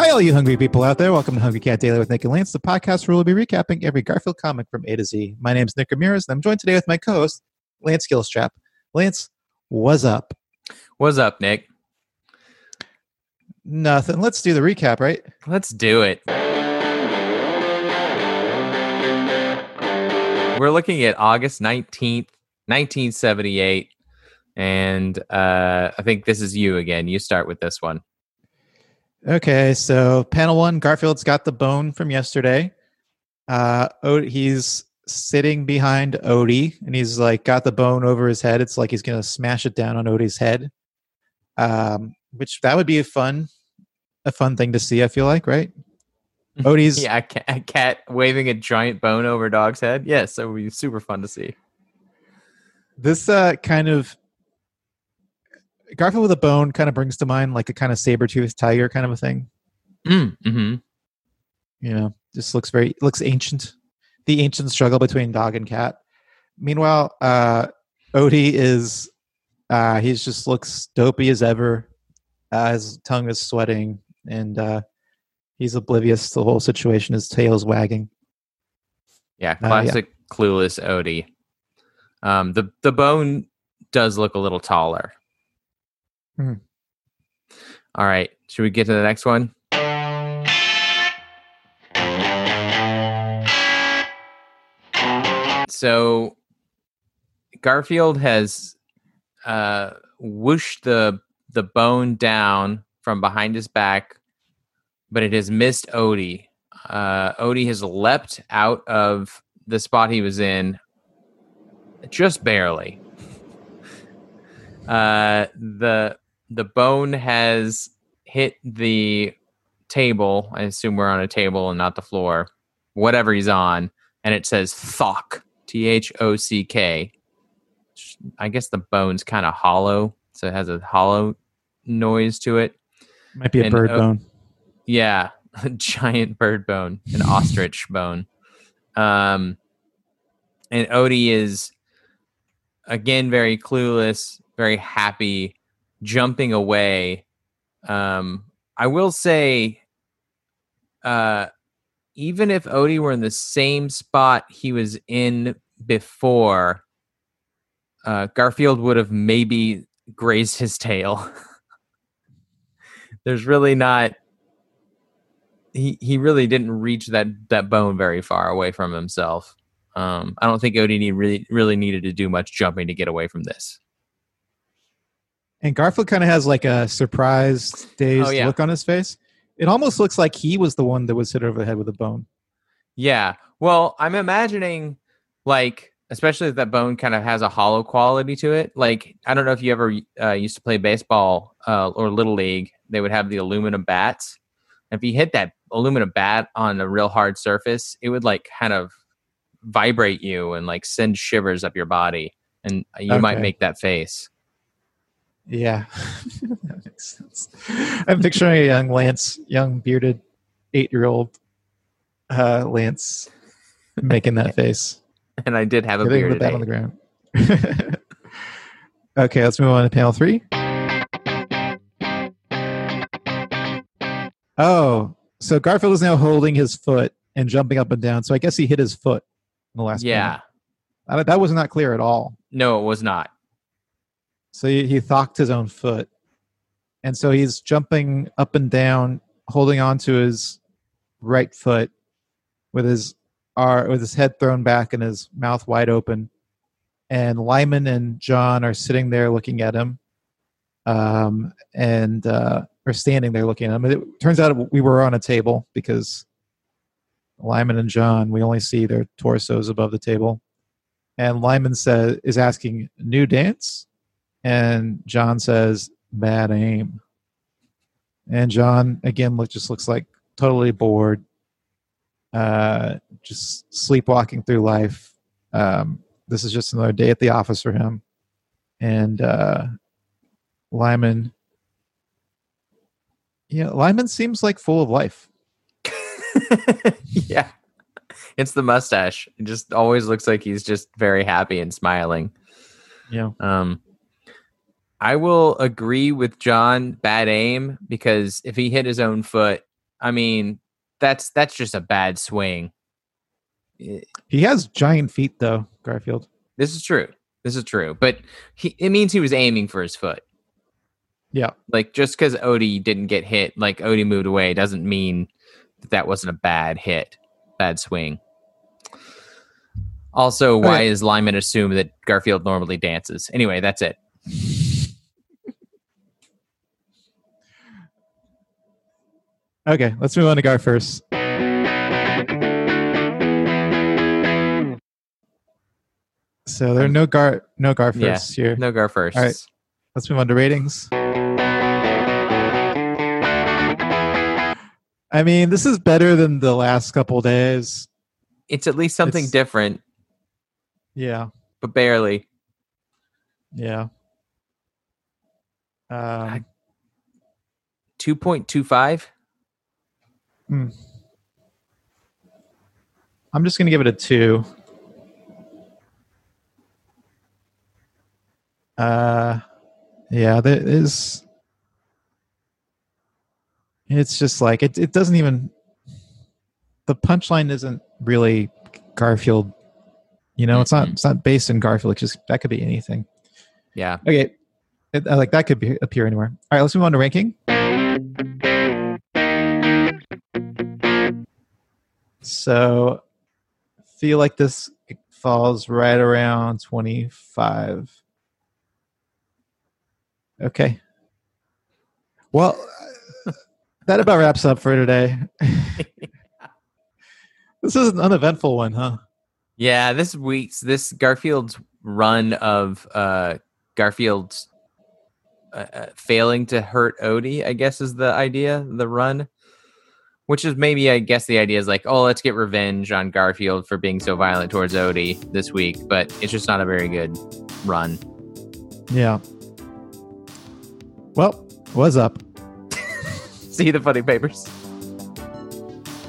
Hi, all you hungry people out there. Welcome to Hungry Cat Daily with Nick and Lance, the podcast where we'll be recapping every Garfield comic from A to Z. My name is Nick Ramirez, and I'm joined today with my co host, Lance Gilstrap. Lance, what's up? What's up, Nick? Nothing. Let's do the recap, right? Let's do it. We're looking at August 19th, 1978. And uh, I think this is you again. You start with this one. Okay, so panel one, Garfield's got the bone from yesterday. Uh, he's sitting behind Odie, and he's like got the bone over his head. It's like he's gonna smash it down on Odie's head. Um, which that would be a fun, a fun thing to see. I feel like, right? Odie's yeah, a cat, a cat waving a giant bone over a dog's head. Yes, that would be super fun to see. This uh, kind of Garfield with a bone kind of brings to mind like a kind of saber toothed tiger kind of a thing. Mm, hmm You know, just looks very looks ancient. The ancient struggle between dog and cat. Meanwhile, uh, Odie is uh, he just looks dopey as ever. Uh, his tongue is sweating, and uh, he's oblivious to the whole situation. His tail is wagging. Yeah, classic uh, yeah. clueless Odie. Um, the the bone does look a little taller. Hmm. All right. Should we get to the next one? So Garfield has uh, whooshed the the bone down from behind his back, but it has missed Odie. Uh, Odie has leapt out of the spot he was in just barely. Uh, the the bone has hit the table. I assume we're on a table and not the floor. Whatever he's on, and it says "thock," T H O C K. I guess the bone's kind of hollow, so it has a hollow noise to it. Might be a and, bird uh, bone. Yeah, a giant bird bone, an ostrich bone. Um, and Odie is again very clueless, very happy jumping away. Um, I will say, uh, even if Odie were in the same spot he was in before, uh, Garfield would have maybe grazed his tail. There's really not. He he really didn't reach that that bone very far away from himself. Um, I don't think Odie really really needed to do much jumping to get away from this. And Garfield kind of has like a surprised, dazed oh, yeah. look on his face. It almost looks like he was the one that was hit over the head with a bone. Yeah. Well, I'm imagining like, especially if that bone kind of has a hollow quality to it. Like, I don't know if you ever uh, used to play baseball uh, or little league. They would have the aluminum bats. If you hit that aluminum bat on a real hard surface, it would like kind of vibrate you and like send shivers up your body, and you okay. might make that face. Yeah, that makes sense. I'm picturing a young Lance, young bearded eight year old uh, Lance making that face. And I did have a beard. The bat on the ground. okay, let's move on to panel three. Oh, so Garfield is now holding his foot and jumping up and down. So I guess he hit his foot in the last. Yeah, that was not clear at all. No, it was not. So he, he thocked his own foot. And so he's jumping up and down, holding on to his right foot with his uh, with his head thrown back and his mouth wide open. And Lyman and Jon are sitting there looking at him, um, and uh, are standing there looking at him. It turns out we were on a table because Lyman and Jon we only see their torsos above the table. And Lyman says is asking new dance, and Jon says, bad aim. And Jon, again, look, just looks like totally bored, uh, just sleepwalking through life. Um, this is just another day at the office for him. And uh, Lyman, yeah, Lyman seems like full of life. yeah. It's the mustache. It just always looks like he's just very happy and smiling. Yeah. Um, I will agree with Jon. Bad aim because if he hit his own foot, I mean, that's that's just a bad swing. He has giant feet though, Garfield. This is true. This is true. But he, it means he was aiming for his foot. Yeah. Like just because Odie didn't get hit, like Odie moved away, doesn't mean that that wasn't a bad hit, bad swing. Also, why Okay. is Lyman assume that Garfield normally dances? Anyway, that's it. Okay, let's move on to Gar first. So there are no Gar no Gar Yeah, first here. No Gar first. All right. Let's move on to ratings. I mean, this is better than the last couple days. It's at least something It's- different, Yeah, but barely. yeah. Um, 2.25. I'm just gonna give it a two. Uh, yeah, there is. It's just like it. It doesn't even. The punchline isn't really Garfield. You know, it's not. Mhm. It's not based in Garfield. It's just that could be anything. Yeah. Okay, it, like that could be, appear anywhere. All right, let's move on to ranking. So, feel like this falls right around twenty-five. Okay. Well, that about wraps up for today. this is an uneventful one, huh? Yeah, this week's this Garfield's run of uh Garfield's uh, uh, failing to hurt Odie, I guess is the idea, the run. Which is maybe I guess the idea is like, oh, let's get revenge on Garfield for being so violent towards Odie this week, but it's just not a very good run. Yeah. Well, what's up? See the funny papers.